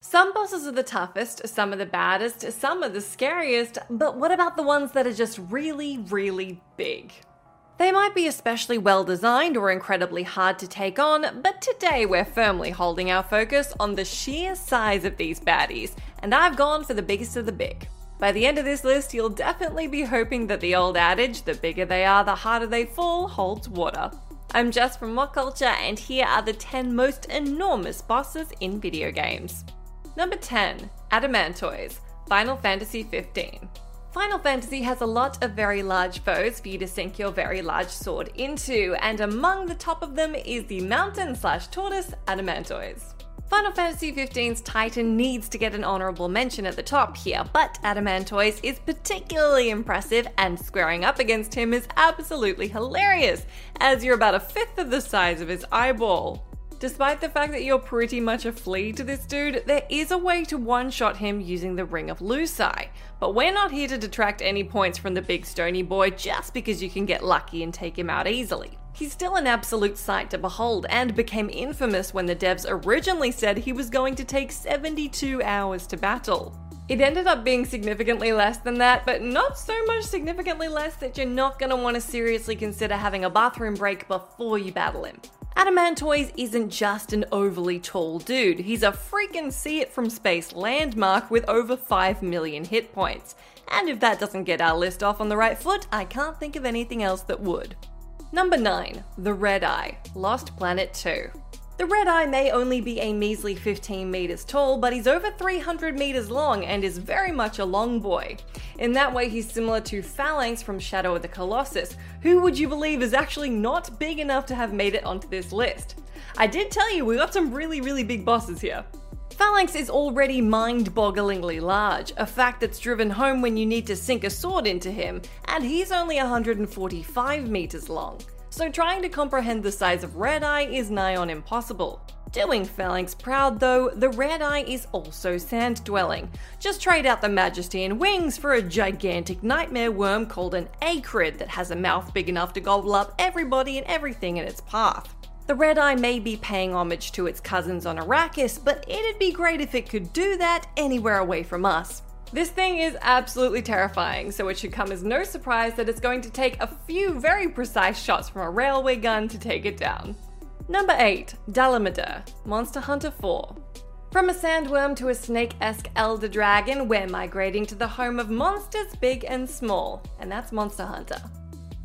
Some bosses are the toughest, some are the baddest, some are the scariest, but what about the ones that are just really, really big? They might be especially well designed or incredibly hard to take on, but today we're firmly holding our focus on the sheer size of these baddies, and I've gone for the biggest of the big. By the end of this list, you'll definitely be hoping that the old adage, the bigger they are, the harder they fall, holds water. I'm Jess from WhatCulture, and here are the 10 most enormous bosses in video games. Number 10 Adamantoise, Final Fantasy 15. Final Fantasy has a lot of very large foes for you to sink your very large sword into, and among the top of them is the mountain slash tortoise Adamantoise. Final Fantasy XV's Titan needs to get an honorable mention at the top here, but Adamantoise is particularly impressive, and squaring up against him is absolutely hilarious, as you're about a fifth of the size of his eyeball. Despite the fact that you're pretty much a flea to this dude, there is a way to one shot him using the Ring of Lucii. But we're not here to detract any points from the big stony boy just because you can get lucky and take him out easily. He's still an absolute sight to behold and became infamous when the devs originally said he was going to take 72 hours to battle. It ended up being significantly less than that, but not so much significantly less that you're not going to want to seriously consider having a bathroom break before you battle him. Adamantoise isn't just an overly tall dude, he's a freaking see it from space landmark with over 5 million hit points. And if that doesn't get our list off on the right foot, I can't think of anything else that would. Number 9. The Red Eye, Lost Planet 2. The Red Eye may only be a measly 15 meters tall, but he's over 300 meters long and is very much a long boy. In that way, he's similar to Phalanx from Shadow of the Colossus, who would you believe is actually not big enough to have made it onto this list. I did tell you, we got some really, really big bosses here. Phalanx is already mind bogglingly large, a fact that's driven home when you need to sink a sword into him, and he's only 145 meters long so trying to comprehend the size of Red Eye is nigh on impossible. Doing Phalanx proud though, the Red Eye is also sand dwelling. Just trade out the majesty and wings for a gigantic nightmare worm called an Akrid that has a mouth big enough to gobble up everybody and everything in its path. The Red Eye may be paying homage to its cousins on Arrakis, but it'd be great if it could do that anywhere away from us. This thing is absolutely terrifying, so it should come as no surprise that it's going to take a few very precise shots from a railway gun to take it down. Number 8 Dalamadur, Monster Hunter 4. From a sandworm to a snake esque elder dragon, we're migrating to the home of monsters big and small, and that's Monster Hunter.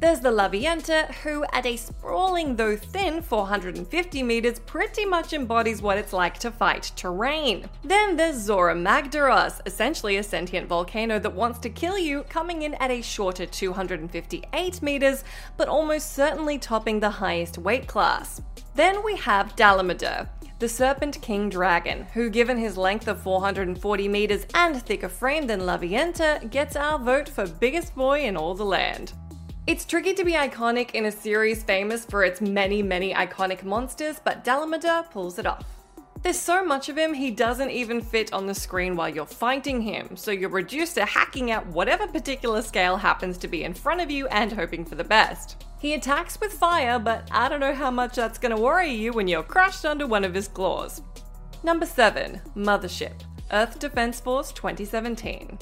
There's the Laviente, who, at a sprawling though thin 450 meters, pretty much embodies what it's like to fight terrain. Then there's Zorah Magdaros, essentially a sentient volcano that wants to kill you, coming in at a shorter 258 meters, but almost certainly topping the highest weight class. Then we have Dalamadur, the Serpent King Dragon, who, given his length of 440 meters and thicker frame than Laviente, gets our vote for biggest boy in all the land. It's tricky to be iconic in a series famous for its many, many iconic monsters, but Dalamadur pulls it off. There's so much of him, he doesn't even fit on the screen while you're fighting him, so you're reduced to hacking at whatever particular scale happens to be in front of you and hoping for the best. He attacks with fire, but I don't know how much that's gonna worry you when you're crushed under one of his claws. Number 7 Mothership Earth Defense Force 2017.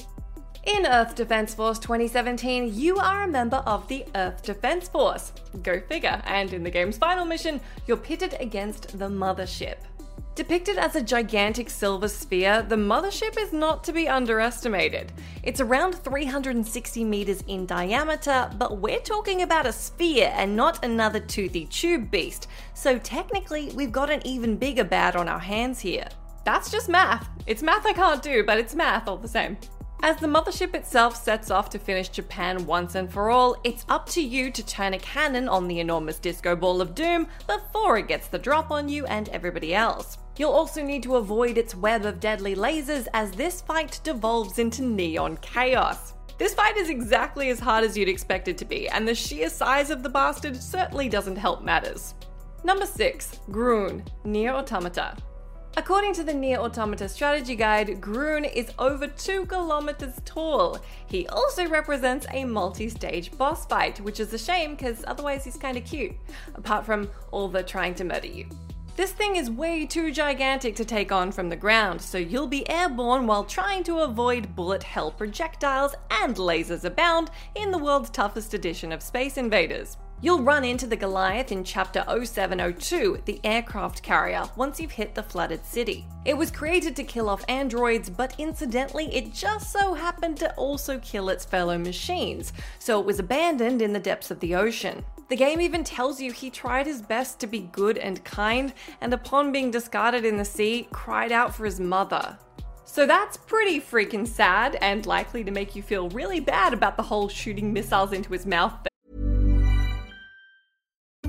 In Earth Defense Force 2017, you are a member of the Earth Defense Force. Go figure, and in the game's final mission, you're pitted against the Mothership. Depicted as a gigantic silver sphere, the mothership is not to be underestimated. It's around 360 meters in diameter, but we're talking about a sphere and not another toothy tube beast, so technically we've got an even bigger bad on our hands here. That's just math. It's math I can't do, but it's math all the same. As the mothership itself sets off to finish Japan once and for all, it's up to you to turn a cannon on the enormous disco ball of doom before it gets the drop on you and everybody else. You'll also need to avoid its web of deadly lasers as this fight devolves into neon chaos. This fight is exactly as hard as you'd expect it to be, and the sheer size of the bastard certainly doesn't help matters. Number 6. Gruen, Nier Automata. According to the Nier Automata strategy guide, Gruen is over 2 kilometers tall. He also represents a multi stage boss fight, which is a shame because otherwise he's kinda cute, apart from all the trying to murder you. This thing is way too gigantic to take on from the ground, so you'll be airborne while trying to avoid bullet hell projectiles and lasers abound in the world's toughest edition of Space Invaders. You'll run into the Goliath in Chapter 0702, the aircraft carrier, once you've hit the flooded city. It was created to kill off androids, but incidentally, it just so happened to also kill its fellow machines, so it was abandoned in the depths of the ocean. The game even tells you he tried his best to be good and kind, and upon being discarded in the sea, cried out for his mother. So that's pretty freaking sad and likely to make you feel really bad about the whole shooting missiles into his mouth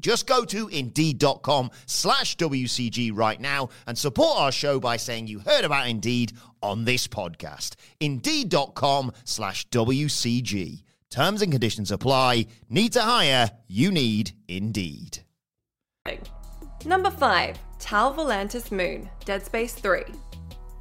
Just go to indeed.com slash WCG right now and support our show by saying you heard about Indeed on this podcast. Indeed.com slash WCG. Terms and conditions apply. Need to hire? You need Indeed. Number 5. Tau Volantis Moon, Dead Space 3.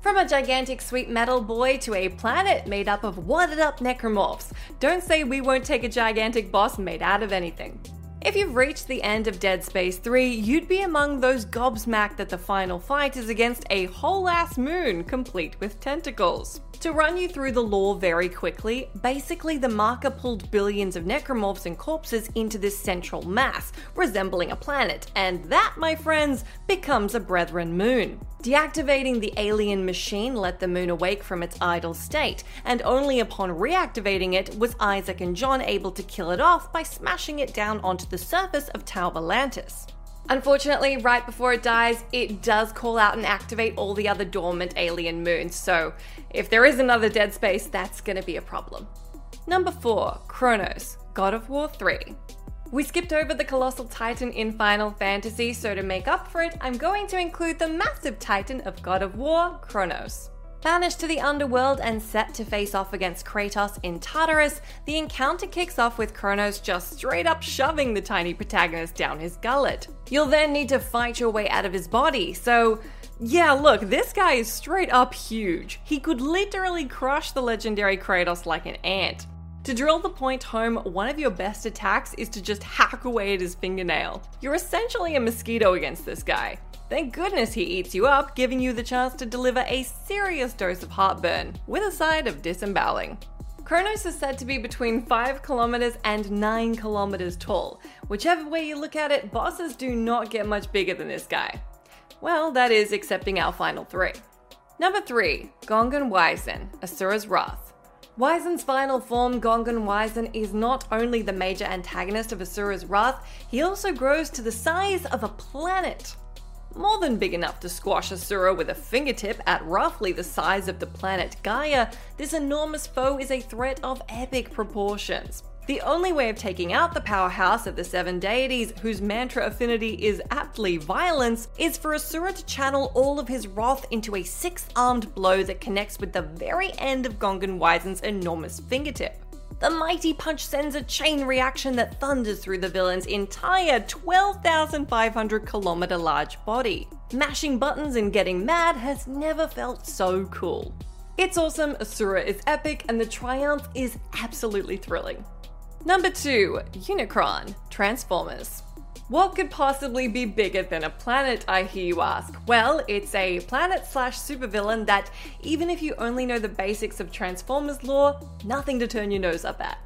From a gigantic sweet metal boy to a planet made up of wadded up necromorphs, don't say we won't take a gigantic boss made out of anything. If you've reached the end of Dead Space 3, you'd be among those gobsmacked that the final fight is against a whole ass moon complete with tentacles. To run you through the lore very quickly, basically the marker pulled billions of necromorphs and corpses into this central mass, resembling a planet, and that, my friends, becomes a Brethren moon. Deactivating the alien machine let the moon awake from its idle state, and only upon reactivating it was Isaac and John able to kill it off by smashing it down onto the surface of Tau Volantis. Unfortunately, right before it dies, it does call out and activate all the other dormant alien moons, so if there is another Dead Space, that's gonna be a problem. Number 4 Kronos, God of War 3. We skipped over the colossal titan in Final Fantasy, so to make up for it, I'm going to include the massive titan of God of War, Kronos. Banished to the underworld and set to face off against Kratos in Tartarus, the encounter kicks off with Kronos just straight up shoving the tiny protagonist down his gullet. You'll then need to fight your way out of his body, so yeah, look, this guy is straight up huge. He could literally crush the legendary Kratos like an ant. To drill the point home, one of your best attacks is to just hack away at his fingernail. You're essentially a mosquito against this guy. Thank goodness he eats you up, giving you the chance to deliver a serious dose of heartburn, with a side of disemboweling. Kronos is said to be between 5 kilometers and 9 kilometers tall. Whichever way you look at it, bosses do not get much bigger than this guy. Well, that is excepting our final three. Number 3, Gongen Wyzen, Asura's Wrath. Wyzen's final form, Gongen Wyzen, is not only the major antagonist of Asura's Wrath, he also grows to the size of a planet more than big enough to squash Asura with a fingertip at roughly the size of the planet Gaia, this enormous foe is a threat of epic proportions. The only way of taking out the powerhouse of the seven deities, whose mantra affinity is aptly violence, is for Asura to channel all of his wrath into a six armed blow that connects with the very end of Gongen Wyzen's enormous fingertip. The mighty punch sends a chain reaction that thunders through the villain's entire 12,500 kilometer large body. Mashing buttons and getting mad has never felt so cool. It's awesome, Asura is epic, and the triumph is absolutely thrilling. Number 2 Unicron Transformers. What could possibly be bigger than a planet, I hear you ask? Well, it's a planet slash supervillain that, even if you only know the basics of Transformers lore, nothing to turn your nose up at.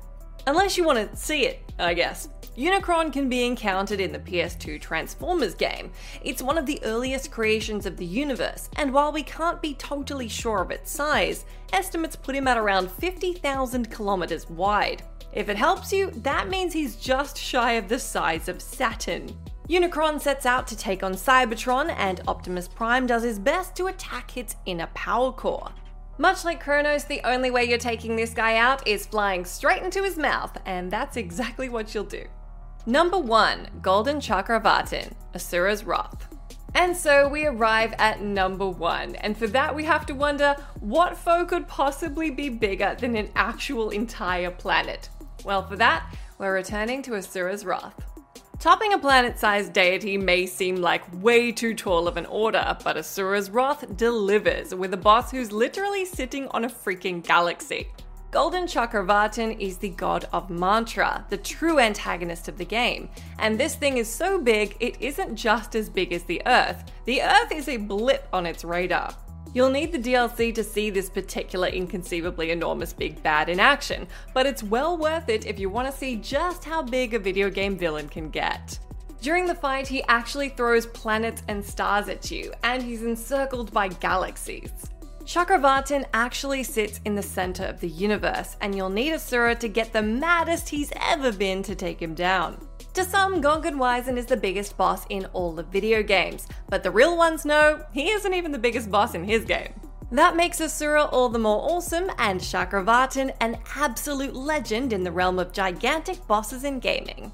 Unless you want to see it, I guess. Unicron can be encountered in the PS2 Transformers game. It's one of the earliest creations of the universe, and while we can't be totally sure of its size, estimates put him at around 50,000 kilometers wide. If it helps you, that means he's just shy of the size of Saturn. Unicron sets out to take on Cybertron, and Optimus Prime does his best to attack its inner power core. Much like Kronos, the only way you're taking this guy out is flying straight into his mouth, and that's exactly what you'll do. Number 1 Golden Chakravartin, Asura's Wrath. And so we arrive at number one, and for that we have to wonder what foe could possibly be bigger than an actual entire planet? Well, for that, we're returning to Asura's Wrath. Topping a planet sized deity may seem like way too tall of an order, but Asura's Wrath delivers with a boss who's literally sitting on a freaking galaxy. Golden Chakravartin is the god of mantra, the true antagonist of the game. And this thing is so big, it isn't just as big as the Earth. The Earth is a blip on its radar. You'll need the DLC to see this particular inconceivably enormous big bad in action, but it's well worth it if you want to see just how big a video game villain can get. During the fight, he actually throws planets and stars at you, and he's encircled by galaxies. Chakravartin actually sits in the center of the universe, and you'll need Asura to get the maddest he's ever been to take him down. To some, Gongen Wyzen is the biggest boss in all of video games, but the real ones know he isn't even the biggest boss in his game. That makes Asura all the more awesome and Chakravartin an absolute legend in the realm of gigantic bosses in gaming.